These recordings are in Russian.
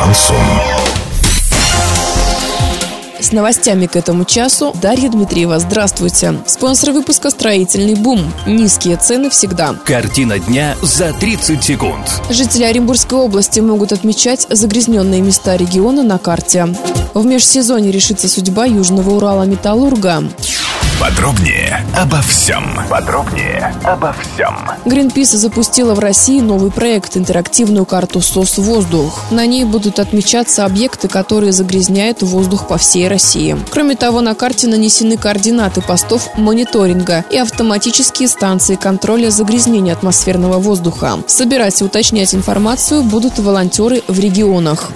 Шансон. С новостями к этому часу Дарья Дмитриева. Здравствуйте. Спонсор выпуска «Строительный бум». Низкие цены всегда. Картина дня за 30 секунд. Жители Оренбургской области могут отмечать загрязненные места региона на карте. В межсезонье решится судьба Южного Урала «Металлурга». Подробнее обо всем. Подробнее обо всем. Greenpeace запустила в России новый проект – интерактивную карту СОС-воздух. На ней будут отмечаться объекты, которые загрязняют воздух по всей России. Кроме того, на карте нанесены координаты постов мониторинга и автоматические станции контроля загрязнения атмосферного воздуха. Собирать и уточнять информацию будут волонтеры в регионах.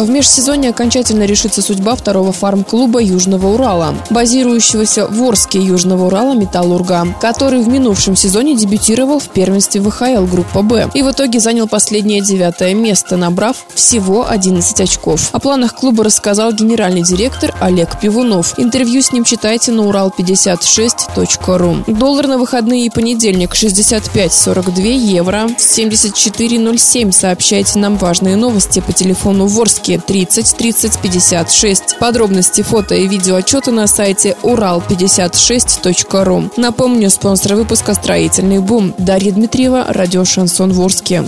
В межсезонье окончательно решится судьба второго фарм-клуба Южного Урала, базирующегося в Орске Южного Урала «Металлурга», который в минувшем сезоне дебютировал в первенстве ВХЛ группа «Б» и в итоге занял последнее девятое место, набрав всего 11 очков. О планах клуба рассказал генеральный директор Олег Пивунов. Интервью с ним читайте на урал56.ру. Доллар на выходные и понедельник 65,42 евро, 74,07. Сообщайте нам важные новости по телефону Ворске 30 30 56. Подробности фото и видео отчета на сайте урал56.ру. Напомню, спонсор выпуска «Строительный бум» Дарья Дмитриева, радио «Шансон Ворске».